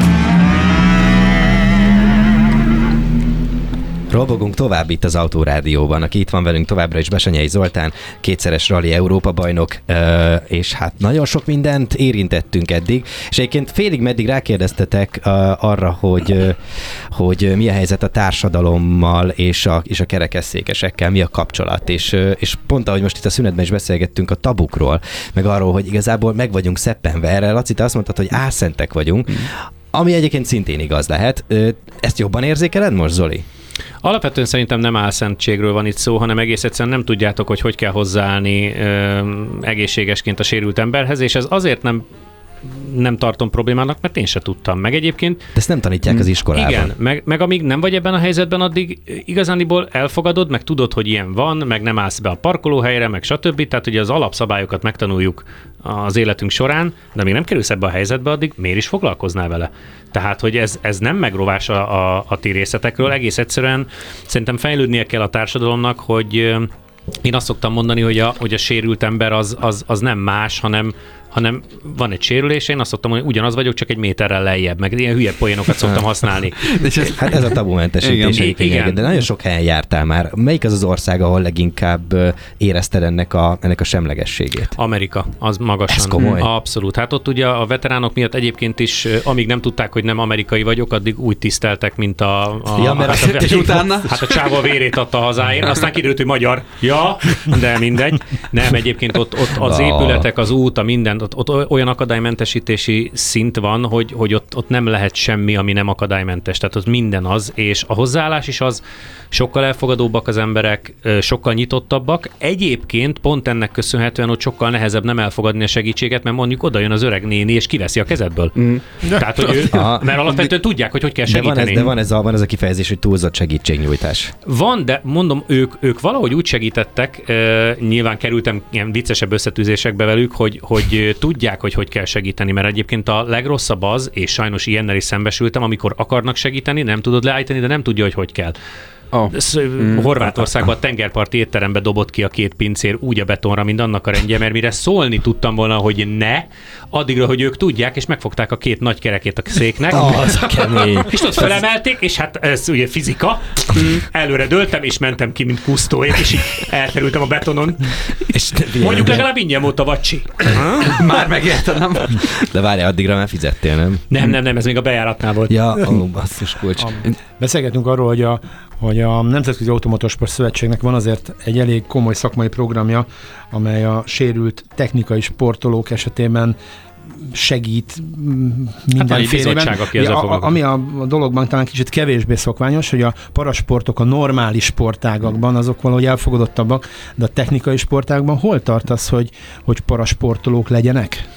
Robogunk tovább itt az Autórádióban, aki itt van velünk továbbra is Besenyei Zoltán, kétszeres rally Európa bajnok, és hát nagyon sok mindent érintettünk eddig, és egyébként félig meddig rákérdeztetek arra, hogy, hogy mi a helyzet a társadalommal és a, és a kerekesszékesekkel, mi a kapcsolat, és, és pont ahogy most itt a szünetben is beszélgettünk a tabukról, meg arról, hogy igazából meg vagyunk szeppenve erre, Laci, te azt mondtad, hogy álszentek vagyunk, mm. ami egyébként szintén igaz lehet. Ezt jobban érzékeled most, Zoli? Alapvetően szerintem nem álszentségről van itt szó, hanem egész egyszerűen nem tudjátok, hogy hogy kell hozzáállni ö, egészségesként a sérült emberhez, és ez azért nem nem tartom problémának, mert én se tudtam meg egyébként. De ezt nem tanítják az iskolában. Igen, meg, meg amíg nem vagy ebben a helyzetben, addig igazániból elfogadod, meg tudod, hogy ilyen van, meg nem állsz be a parkolóhelyre, meg stb. Tehát ugye az alapszabályokat megtanuljuk az életünk során, de még nem kerülsz ebbe a helyzetbe, addig miért is foglalkoznál vele? Tehát, hogy ez, ez nem megrovás a, a, a ti részletekről, egész egyszerűen szerintem fejlődnie kell a társadalomnak, hogy én azt szoktam mondani, hogy a, hogy a sérült ember az, az, az nem más, hanem hanem van egy sérülés, én azt szoktam, hogy ugyanaz vagyok, csak egy méterrel lejjebb, meg ilyen hülye poénokat szoktam használni. ez, hát ez a tabumentesítés igen, igen. de nagyon sok helyen jártál már. Melyik az az ország, ahol leginkább érezted ennek a, ennek a semlegességét? Amerika, az magasan. Ez komoly? Abszolút. Hát ott ugye a veteránok miatt egyébként is, amíg nem tudták, hogy nem amerikai vagyok, addig úgy tiszteltek, mint a... a ja, mert hát, a, és utána? Hát a csáva vérét adta hazáért, aztán kiderült, hogy magyar. Ja, de mindegy. Nem, egyébként ott, ott az épületek, az út, a minden, ott, ott olyan akadálymentesítési szint van, hogy, hogy ott, ott nem lehet semmi, ami nem akadálymentes. Tehát ott minden az, és a hozzáállás is az, sokkal elfogadóbbak az emberek, sokkal nyitottabbak. Egyébként pont ennek köszönhetően ott sokkal nehezebb nem elfogadni a segítséget, mert mondjuk oda jön az öreg néni, és kiveszi a kezedből. Mm. Tehát, hogy ő, mert alapvetően tudják, hogy hogy kell segíteni. De van ez, de van ez, a, van ez a kifejezés, hogy túlzott segítségnyújtás. Van, de mondom, ők, ők valahogy úgy segítettek, uh, nyilván kerültem ilyen viccesebb összetűzésekbe velük, hogy, hogy tudják, hogy hogy kell segíteni, mert egyébként a legrosszabb az, és sajnos ilyennel is szembesültem, amikor akarnak segíteni, nem tudod leállítani, de nem tudja, hogy hogy kell. Oh. Mm. Horvátországban a tengerparti étterembe dobott ki a két pincér úgy a betonra, mint annak a rendje, mert mire szólni tudtam volna, hogy ne, addigra, hogy ők tudják, és megfogták a két nagy kerekét a széknek. Oh, az kemény. És ott felemelték, és hát ez ugye fizika. Mm. Előre döltem, és mentem ki, mint pusztóért, és így elterültem a betonon. És Mondjuk legalább ingyen volt a vacsi. Már megérte, nem? De várj, addigra már fizettél, nem? Nem, nem, nem, ez még a bejáratnál volt. Ja, ó, basszus kulcs. Beszélgetünk arról, hogy a, hogy a Nemzetközi Automotorsport Szövetségnek van azért egy elég komoly szakmai programja, amely a sérült technikai sportolók esetében segít mindenfélében. Hát aki ja, a, ami a, a dologban talán kicsit kevésbé szokványos, hogy a parasportok a normális sportágakban azok valahogy elfogadottabbak, de a technikai sportágban hol tartasz, hogy, hogy parasportolók legyenek?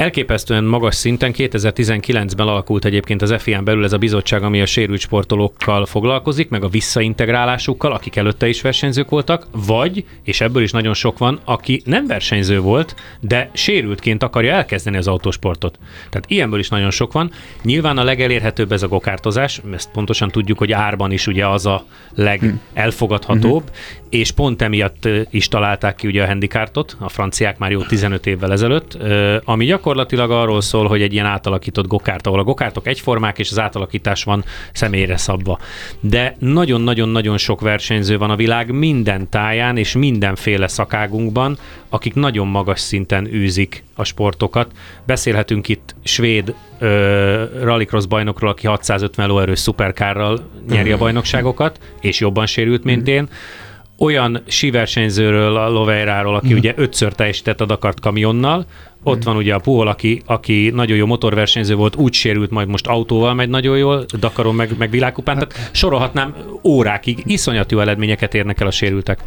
Elképesztően magas szinten 2019-ben alakult egyébként az FIA-n belül ez a bizottság, ami a sérült sportolókkal foglalkozik, meg a visszaintegrálásukkal, akik előtte is versenyzők voltak, vagy, és ebből is nagyon sok van, aki nem versenyző volt, de sérültként akarja elkezdeni az autósportot. Tehát ilyenből is nagyon sok van. Nyilván a legelérhetőbb ez a gokártozás, ezt pontosan tudjuk, hogy árban is ugye az a legelfogadhatóbb, mm-hmm. És pont emiatt is találták ki ugye a handikártot, a franciák már jó 15 évvel ezelőtt, ami gyakorlatilag arról szól, hogy egy ilyen átalakított gokárt, ahol a gokártok egyformák, és az átalakítás van személyre szabva. De nagyon-nagyon-nagyon sok versenyző van a világ minden táján és mindenféle szakágunkban, akik nagyon magas szinten űzik a sportokat. Beszélhetünk itt svéd ö, rallycross bajnokról, aki 650 lóerős szuperkárral nyeri a mhm. bajnokságokat, és jobban sérült, mint mhm. én olyan síversenyzőről, a Loveiráról, aki mm. ugye ötször teljesített a Dakart kamionnal, ott van ugye a Puhol, aki, aki nagyon jó motorversenyző volt, úgy sérült, majd most autóval megy nagyon jól, Dakaron meg, meg világkupán, tehát sorolhatnám órákig, iszonyat jó eredményeket érnek el a sérültek.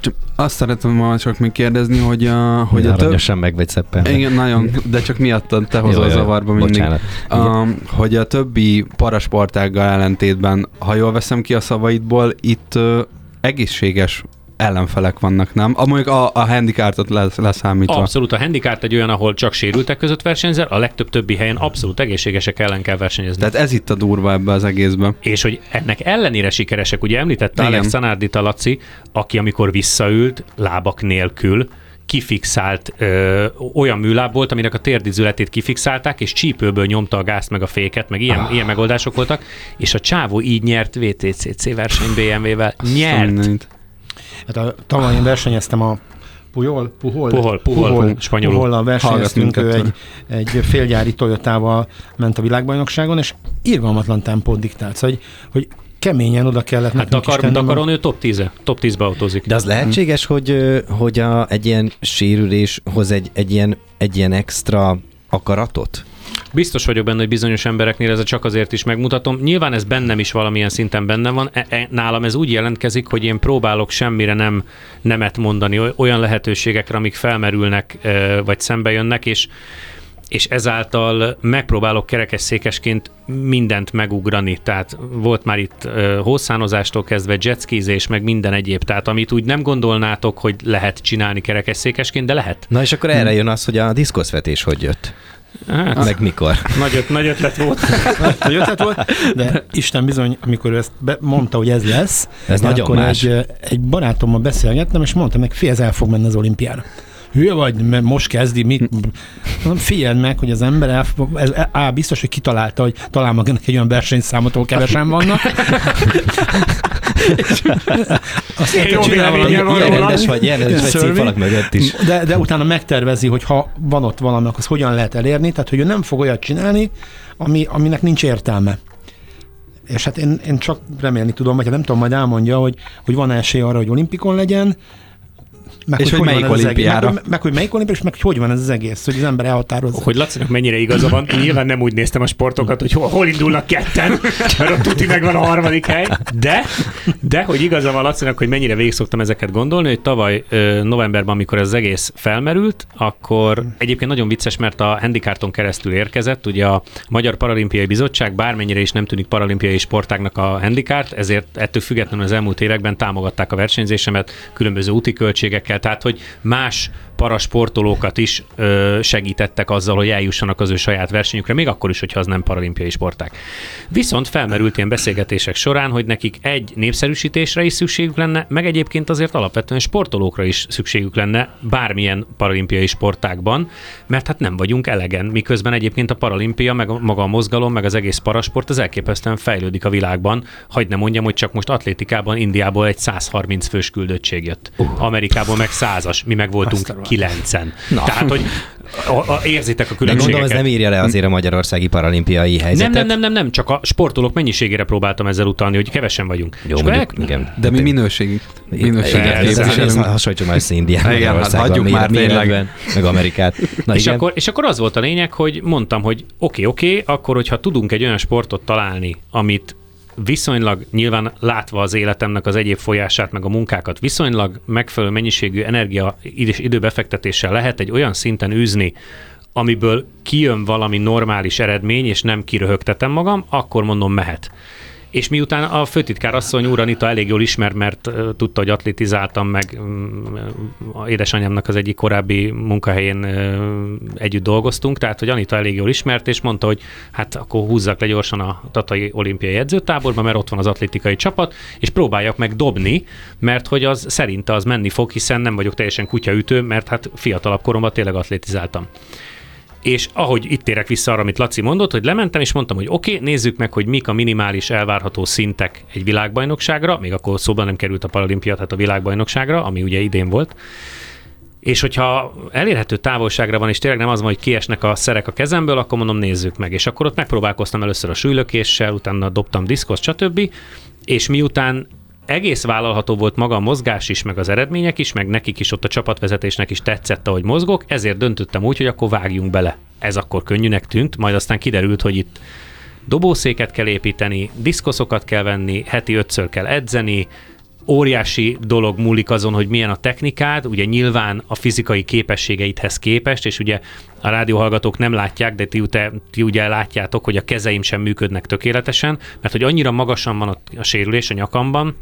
Csak azt szeretem ma csak még kérdezni, hogy a... Hogy a több... meg vagy szeppen. Igen, nagyon, de csak miattad te hozol zavarba mindig. A, hogy a többi parasportággal ellentétben, ha jól veszem ki a szavaidból, itt uh, egészséges ellenfelek vannak, nem? A, mondjuk a, a handicártot lesz, leszámítva. Abszolút, a handikárt egy olyan, ahol csak sérültek között versenyzel, a legtöbb többi helyen abszolút egészségesek ellen kell versenyezni. Tehát ez itt a durva ebbe az egészben. És hogy ennek ellenére sikeresek, ugye említette Igen. Alex Szanárdi Laci, aki amikor visszaült, lábak nélkül, kifixált ö, olyan műláb volt, aminek a térdizületét kifixálták, és csípőből nyomta a gázt meg a féket, meg ilyen, ah. ilyen megoldások voltak, és a csávó így nyert VTCC verseny BMW-vel. Nyert! Hát a, tavaly én versenyeztem a Pujol, Puhol, Puhol, Puhol, Puhol, spanyolul. Puhollal versenyeztünk, ő egy, egy félgyári Toyotával ment a világbajnokságon, és irgalmatlan tempót diktált, szóval, hogy, hogy keményen oda kellett Hát Dakar, tenni Dakaron ő top 10 top 10-be autózik. De az lehetséges, hogy, hogy a, egy ilyen sérülés hoz egy, egy, ilyen, egy ilyen extra akaratot? Biztos vagyok benne, hogy bizonyos embereknél ez csak azért is megmutatom. Nyilván ez bennem is valamilyen szinten benne van. E- e- nálam ez úgy jelentkezik, hogy én próbálok semmire nem nemet mondani, oly- olyan lehetőségekre, amik felmerülnek, vagy szembe jönnek, és és ezáltal megpróbálok kerekesszékesként mindent megugrani. Tehát volt már itt ö, hószánozástól kezdve jetskizés, meg minden egyéb. Tehát amit úgy nem gondolnátok, hogy lehet csinálni kerekesszékesként, de lehet. Na és akkor erre jön az, hogy a diszkoszvetés hogy jött? Hát, Meg mikor? nagy, öt- nagy ötlet volt. Nagy ötlet volt, de Isten bizony, amikor ő ezt be, mondta, hogy ez lesz, Ez nagyon akkor más. Egy, egy barátommal beszélgettem, és mondtam neki, figyelj, ez el fog menni az olimpiára. Hülye vagy, mert most kezdi, mit? Mondom, figyeld meg, hogy az ember el, ez, á, biztos, hogy kitalálta, hogy talál magának egy olyan versenyszámot, ahol kevesen vannak. Azt Én jó csinál valami- Ilyen rendes vagy, ilyen rendes vagy színfalak mögött is. De, de utána megtervezi, hogy ha van ott valami, akkor azt hogyan lehet elérni, tehát hogy ő nem fog olyat csinálni, ami, aminek nincs értelme. És hát én, én csak remélni tudom, vagy hát nem tudom, majd elmondja, hogy, hogy van esély arra, hogy olimpikon legyen, meg És hogy van melyik olimpiára. Meg, meg, hogy melyik olimpiára, és meg hogy van ez az egész, hogy az ember elhatározza. Hogy Lacinak mennyire igaza van, nyilván nem úgy néztem a sportokat, hogy hol, hol indulnak ketten, mert ott tuti megvan a harmadik hely, de, de hogy igaza van Lacinak, hogy mennyire végig szoktam ezeket gondolni, hogy tavaly novemberben, amikor ez az egész felmerült, akkor egyébként nagyon vicces, mert a handikárton keresztül érkezett, ugye a Magyar Paralimpiai Bizottság bármennyire is nem tűnik paralimpiai sportágnak a handikárt, ezért ettől függetlenül az elmúlt években támogatták a versenyzésemet különböző úti költségekkel, tehát hogy más parasportolókat is ö, segítettek azzal, hogy eljussanak az ő saját versenyükre, még akkor is, hogyha az nem paralimpiai sporták. Viszont felmerült ilyen beszélgetések során, hogy nekik egy népszerűsítésre is szükségük lenne, meg egyébként azért alapvetően sportolókra is szükségük lenne bármilyen paralimpiai sportákban, mert hát nem vagyunk elegen, miközben egyébként a paralimpia, meg a, maga a mozgalom, meg az egész parasport az elképesztően fejlődik a világban. Hagyd ne mondjam, hogy csak most atlétikában Indiából egy 130 fős küldöttség jött. Uh. Amerikából meg 100-as, mi meg voltunk Azt a rohadt. 9-en. Tehát, hogy a, a, érzitek a De különbségeket. gondolom, ez nem írja le azért a magyarországi paralimpiai nem, helyzetet. nem, nem, nem, nem, csak a sportolók mennyiségére próbáltam ezzel utalni, hogy kevesen vagyunk. Jó, És mondjuk, el- igen. De mi minőség, minőséget Igen, ez, hasonlítsuk már össze Indiát, Igen, hát hagyjuk már tényleg. meg Amerikát. Na és, igen. akkor, és akkor az volt a lényeg, hogy mondtam, hogy oké, okay, oké, okay, akkor hogyha tudunk egy olyan sportot találni, amit viszonylag nyilván látva az életemnek az egyéb folyását, meg a munkákat, viszonylag megfelelő mennyiségű energia és időbefektetéssel lehet egy olyan szinten űzni, amiből kijön valami normális eredmény, és nem kiröhögtetem magam, akkor mondom mehet. És miután a főtitkár asszony úr Anita elég jól ismer, mert tudta, hogy atlétizáltam, meg a édesanyámnak az egyik korábbi munkahelyén együtt dolgoztunk, tehát hogy Anita elég jól ismert, és mondta, hogy hát akkor húzzak le gyorsan a Tatai olimpiai edzőtáborba, mert ott van az atlétikai csapat, és próbáljak meg dobni, mert hogy az szerinte az menni fog, hiszen nem vagyok teljesen kutyaütő, mert hát fiatalabb koromban tényleg atlétizáltam. És ahogy itt térek vissza arra, amit Laci mondott, hogy lementem, és mondtam, hogy oké, okay, nézzük meg, hogy mik a minimális elvárható szintek egy világbajnokságra, még akkor szóban nem került a paralimpia, tehát a világbajnokságra, ami ugye idén volt. És hogyha elérhető távolságra van, és tényleg nem az van, hogy kiesnek a szerek a kezemből, akkor mondom, nézzük meg. És akkor ott megpróbálkoztam először a súlylökéssel, utána dobtam diszkos, stb. És miután egész vállalható volt maga a mozgás is, meg az eredmények is, meg nekik is ott a csapatvezetésnek is tetszett, ahogy mozgok, ezért döntöttem úgy, hogy akkor vágjunk bele. Ez akkor könnyűnek tűnt, majd aztán kiderült, hogy itt dobószéket kell építeni, diszkoszokat kell venni, heti ötször kell edzeni, óriási dolog múlik azon, hogy milyen a technikád, ugye nyilván a fizikai képességeidhez képest, és ugye a rádióhallgatók nem látják, de ti, te, ti ugye látjátok, hogy a kezeim sem működnek tökéletesen, mert hogy annyira magasan van a, a sérülés a nyakamban,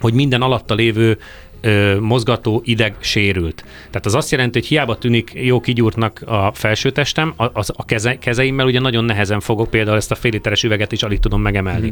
hogy minden alatta lévő ö, mozgató ideg sérült. Tehát az azt jelenti, hogy hiába tűnik jó kigyúrtnak a felsőtestem, a, az, a keze, kezeimmel ugye nagyon nehezen fogok például ezt a fél literes üveget is alig tudom megemelni. Mm.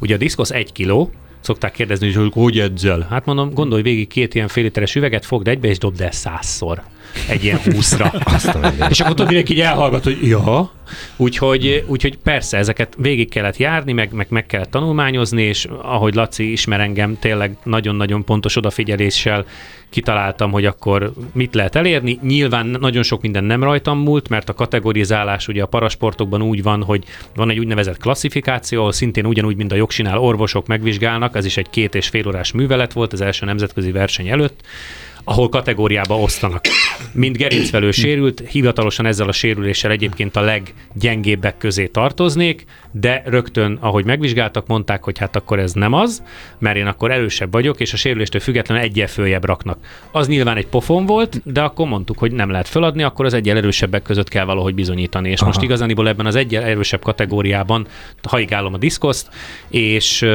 Ugye a diszkosz egy kiló, szokták kérdezni, hogy hogy edzel. Hát mondom, gondolj végig két ilyen fél literes üveget, fogd egybe és dobd el százszor egy ilyen húszra. és akkor tudod, mindenki így elhallgat, hogy ja. Úgyhogy, úgyhogy persze, ezeket végig kellett járni, meg, meg, meg kellett tanulmányozni, és ahogy Laci ismer engem, tényleg nagyon-nagyon pontos odafigyeléssel kitaláltam, hogy akkor mit lehet elérni. Nyilván nagyon sok minden nem rajtam múlt, mert a kategorizálás ugye a parasportokban úgy van, hogy van egy úgynevezett klasszifikáció, ahol szintén ugyanúgy, mint a jogsinál orvosok megvizsgálnak, ez is egy két és fél órás művelet volt az első nemzetközi verseny előtt, ahol kategóriába osztanak. Mint gerincvelő sérült, hivatalosan ezzel a sérüléssel egyébként a leggyengébbek közé tartoznék, de rögtön, ahogy megvizsgáltak, mondták, hogy hát akkor ez nem az, mert én akkor erősebb vagyok, és a sérüléstől függetlenül egyel följebb raknak. Az nyilván egy pofon volt, de akkor mondtuk, hogy nem lehet föladni, akkor az egyel erősebbek között kell valahogy bizonyítani. És Aha. most igazániból ebben az egyel erősebb kategóriában haigálom a diszkoszt, és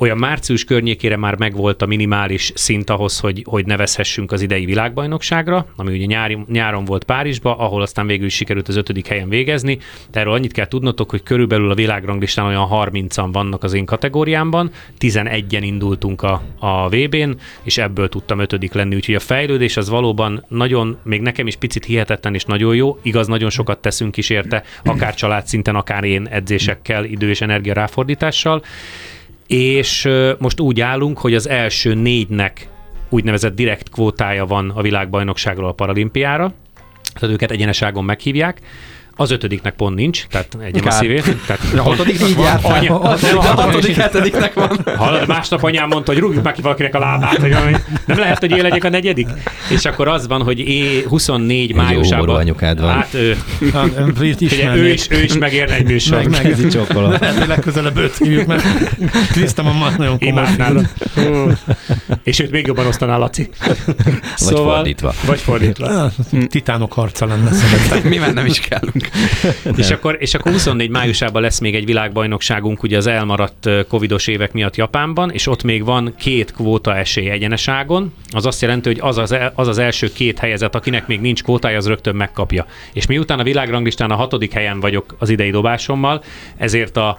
olyan március környékére már megvolt a minimális szint ahhoz, hogy, hogy nevezhessünk az idei világbajnokságra, ami ugye nyári, nyáron volt Párizsba, ahol aztán végül is sikerült az ötödik helyen végezni. De erről annyit kell tudnotok, hogy körülbelül a világranglistán olyan 30-an vannak az én kategóriámban, 11-en indultunk a, a VB-n, és ebből tudtam ötödik lenni, úgyhogy a fejlődés az valóban nagyon, még nekem is picit hihetetlen és nagyon jó, igaz, nagyon sokat teszünk is érte, akár családszinten, akár én edzésekkel, idő és energia ráfordítással, és most úgy állunk, hogy az első négynek úgynevezett direkt kvótája van a világbajnokságról a paralimpiára, tehát őket egyeneságon meghívják, az ötödiknek pont nincs, tehát egy a szívét. Tehát a hatodiknak van? Anya, a, a, hatodik, hetediknek van. Hallod, másnap anyám mondta, hogy rúgjuk meg ki valakinek a lábát, hogy nem lehet, hogy én legyek a negyedik. És akkor az van, hogy é 24 májusában. anyukád van. Hát ő, ő, is, ő is megérne egy műsor. Meg, meg, ez Lehet, hogy legközelebb őt hívjuk, mert Kriszta mamma nagyon komoly És őt még jobban osztaná Laci. Vagy fordítva. Vagy fordítva. Titánok harca lenne szerintem. Mi már nem is kellünk és, akkor, és akkor 24 májusában lesz még egy világbajnokságunk ugye az elmaradt covidos évek miatt Japánban, és ott még van két kvóta esély egyeneságon. Az azt jelenti, hogy az az, az az első két helyezett, akinek még nincs kvótája, az rögtön megkapja. És miután a világranglistán a hatodik helyen vagyok az idei dobásommal, ezért a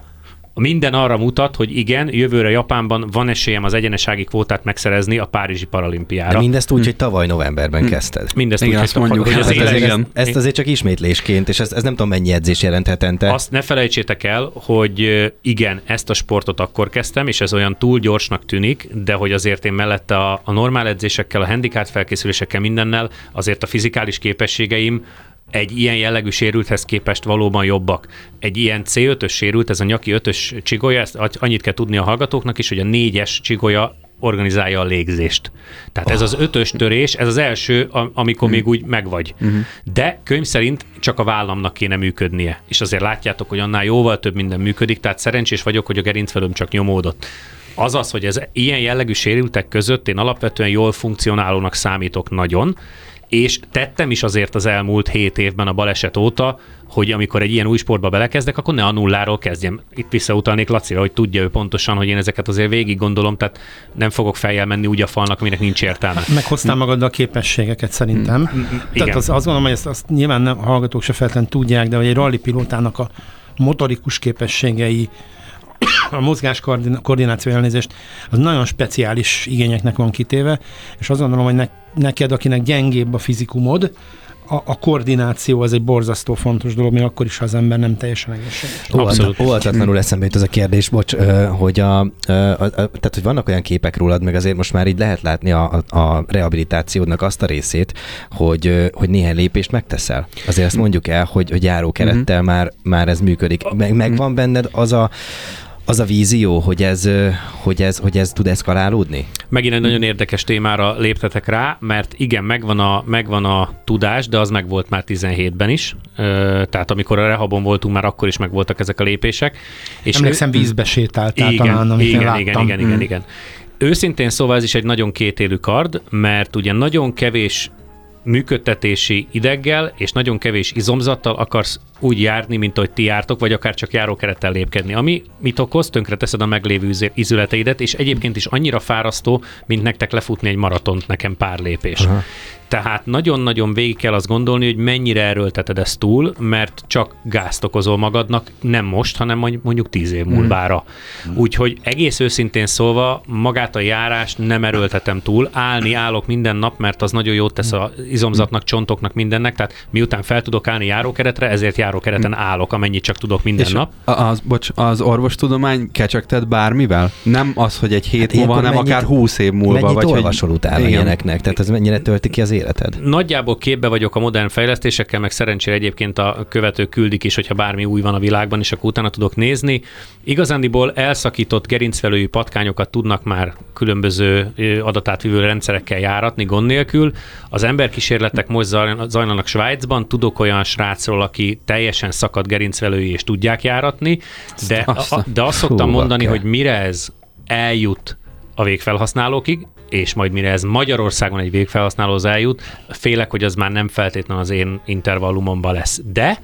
minden arra mutat, hogy igen, jövőre Japánban van esélyem az egyenesági kvótát megszerezni a Párizsi paralimpiára. De mindezt úgy, hm. hogy tavaly novemberben hm. kezdted. Mindezt igen, úgy, azt hogy mondjuk, hogy az hát ez, igen. Ezt, ezt azért csak ismétlésként, és ez, ez nem tudom mennyi edzés jelent hetente. Azt ne felejtsétek el, hogy igen, ezt a sportot akkor kezdtem, és ez olyan túl gyorsnak tűnik, de hogy azért én mellette a, a normál edzésekkel, a handicap felkészülésekkel, mindennel, azért a fizikális képességeim egy ilyen jellegű sérülthez képest valóban jobbak. Egy ilyen C5-ös sérült, ez a nyaki 5-ös csigolya, ezt annyit kell tudni a hallgatóknak is, hogy a 4-es csigolya organizálja a légzést. Tehát oh. ez az ötös törés, ez az első, amikor mm. még úgy megvagy. Mm-hmm. De könyv szerint csak a vállamnak kéne működnie. És azért látjátok, hogy annál jóval több minden működik, tehát szerencsés vagyok, hogy a gerincvelőm csak nyomódott. Azaz, hogy ez ilyen jellegű sérültek között én alapvetően jól funkcionálónak számítok nagyon, és tettem is azért az elmúlt hét évben a baleset óta, hogy amikor egy ilyen új sportba belekezdek, akkor ne a nulláról kezdjem. Itt visszautalnék Lacira, hogy tudja ő pontosan, hogy én ezeket azért végig gondolom, tehát nem fogok fejjel menni úgy a falnak, aminek nincs értelme. Meghoztál magaddal a képességeket szerintem. Mm, mm, mm tehát az, azt gondolom, hogy ezt azt nyilván nem, hallgatók se feltétlenül tudják, de hogy egy rally pilótának a motorikus képességei, a mozgás koordináció elnézést, az nagyon speciális igényeknek van kitéve, és azt gondolom, hogy ne, neked, akinek gyengébb a fizikumod, a, a koordináció az egy borzasztó fontos dolog, még akkor is, ha az ember nem teljesen egészséges. Óvatatlanul eszembe jut az a kérdés, bocs, hogy, a, a, a, tehát, hogy vannak olyan képek rólad, meg azért most már így lehet látni a, a, a rehabilitációdnak azt a részét, hogy, hogy néhány lépést megteszel. Azért ezt mondjuk el, hogy, hogy járókerettel mm-hmm. már, már ez működik. Meg, megvan benned az a az a vízió, hogy ez, hogy ez, hogy ez tud eszkalálódni? Megint egy nagyon érdekes témára léptetek rá, mert igen, megvan a, megvan a tudás, de az meg volt már 17-ben is. Tehát amikor a rehabon voltunk, már akkor is meg voltak ezek a lépések. És Emlékszem, ő... vízbe sétáltál igen, talán, amit igen, én igen, igen, igen, igen, igen. Őszintén szóval ez is egy nagyon kétélű kard, mert ugye nagyon kevés működtetési ideggel és nagyon kevés izomzattal akarsz úgy járni, mint ahogy ti jártok, vagy akár csak járókerettel lépkedni. Ami mit okoz, tönkre teszed a meglévő izületeidet, és egyébként is annyira fárasztó, mint nektek lefutni egy maratont nekem pár lépés. Aha. Tehát nagyon-nagyon végig kell azt gondolni, hogy mennyire erőlteted ezt túl, mert csak gázt okozol magadnak, nem most, hanem mondjuk tíz év múlvára. Mm. Úgyhogy egész őszintén szólva, magát a járást nem erőltetem túl. Állni állok minden nap, mert az nagyon jót tesz az izomzatnak, csontoknak, mindennek. Tehát miután fel tudok állni járókeretre, ezért járókereten állok, amennyit csak tudok minden És nap. Az, bocs, az orvostudomány kecsegtet bármivel? Nem az, hogy egy hét hát múlva, hanem mennyit, akár húsz év múlva. Mennyit vagy olvasol hogy... utána ilyeneknek? Tehát ez mennyire tölti ki az életed? Nagyjából képbe vagyok a modern fejlesztésekkel, meg szerencsére egyébként a követők küldik is, hogyha bármi új van a világban, és akkor utána tudok nézni. Igazándiból elszakított gerincvelői patkányokat tudnak már különböző adatátvívő rendszerekkel járatni gond nélkül. Az emberkísérletek most zajlanak Svájcban, tudok olyan srácról, aki teljesen szakadt gerincvelői és tudják járatni, de, a, de azt szoktam mondani, hogy mire ez eljut a végfelhasználókig, és majd mire ez Magyarországon egy végfelhasználóhoz eljut, félek, hogy az már nem feltétlenül az én intervallumomban lesz. De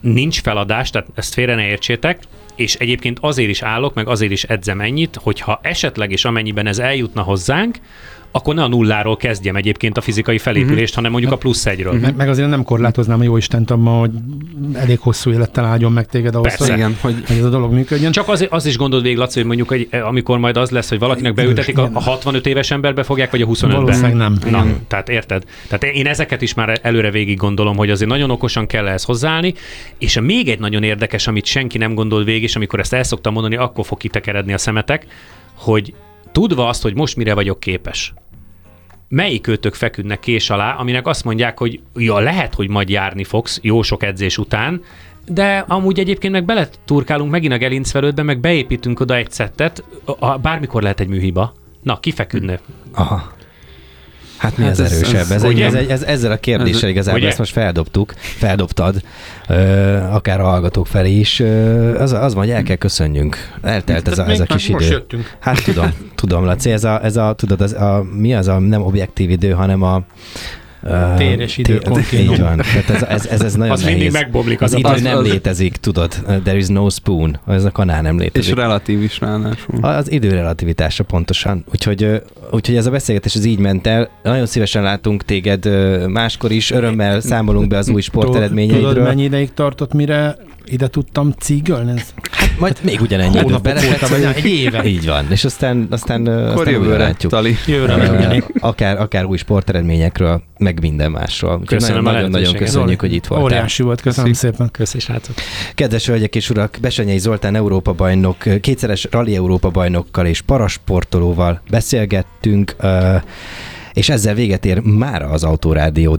nincs feladás, tehát ezt félre ne értsétek, és egyébként azért is állok, meg azért is edzem ennyit, hogyha esetleg és amennyiben ez eljutna hozzánk, akkor ne a nulláról kezdjem egyébként a fizikai felépülést, uh-huh. hanem mondjuk a plusz egyről. Uh-huh. Meg, meg azért nem korlátoznám a jó Istent abban, hogy elég hosszú élettel áldjon meg téged ahhoz, Persze. hogy, igen, hogy, hogy ez a dolog működjön. Csak az, az is gondold végig, Laci, hogy mondjuk, hogy amikor majd az lesz, hogy valakinek beültetik, a, a 65 éves emberbe fogják, vagy a 25-ben. Valószínűleg nem. Na, igen. tehát érted? Tehát én ezeket is már előre végig gondolom, hogy azért nagyon okosan kell ehhez hozzáállni, és a még egy nagyon érdekes, amit senki nem gondol végig, és amikor ezt el szoktam mondani, akkor fog kitekeredni a szemetek, hogy tudva azt, hogy most mire vagyok képes, melyik őtök feküdnek kés alá, aminek azt mondják, hogy ja, lehet, hogy majd járni fogsz jó sok edzés után, de amúgy egyébként meg beleturkálunk megint a gelincvelődbe, meg beépítünk oda egy szettet, bármikor lehet egy műhiba. Na, kifeküdne. Aha. Hát mi hát az ez, erősebb? Ez, ez, ez, ez, ezzel a kérdéssel igazából ugye? ezt most feldobtuk, feldobtad, ö, akár a hallgatók felé is. Ö, az, az van, hogy el kell köszönjünk. Eltelt ez a, ez a kis idő. Jöttünk. Hát tudom, tudom, Laci, ez a, ez a tudod, az, a, mi az a nem objektív idő, hanem a Téres idő Így van. Tehát ez, ez, ez, ez nagyon az nehéz. mindig megbomlik. Az, az idő az, nem az... létezik, tudod. There is no spoon. Ez a kanál nem létezik. És relatív is ráadásul. Az idő relativitása pontosan. Úgyhogy, úgyhogy ez a beszélgetés az így ment el. Nagyon szívesen látunk téged máskor is. Örömmel számolunk be az új sporteredményeidről. Tudod, mennyi ideig tartott, mire ide tudtam cígölni? Hát majd még ugyanennyi időt belehetsz, egy éve. Így van, és aztán, aztán, aztán jövőre látjuk. Tali. Jövőre akár, akár új sporteredményekről, meg minden másról. Köszönöm nagyon, nagyon köszönjük, hogy itt voltál. Óriási volt, köszönöm Köszi. szépen. Köszönöm, srácok. Kedves hölgyek és urak, Besenyei Zoltán Európa bajnok, kétszeres rally Európa bajnokkal és parasportolóval beszélgettünk, és ezzel véget ér már az Autorádió.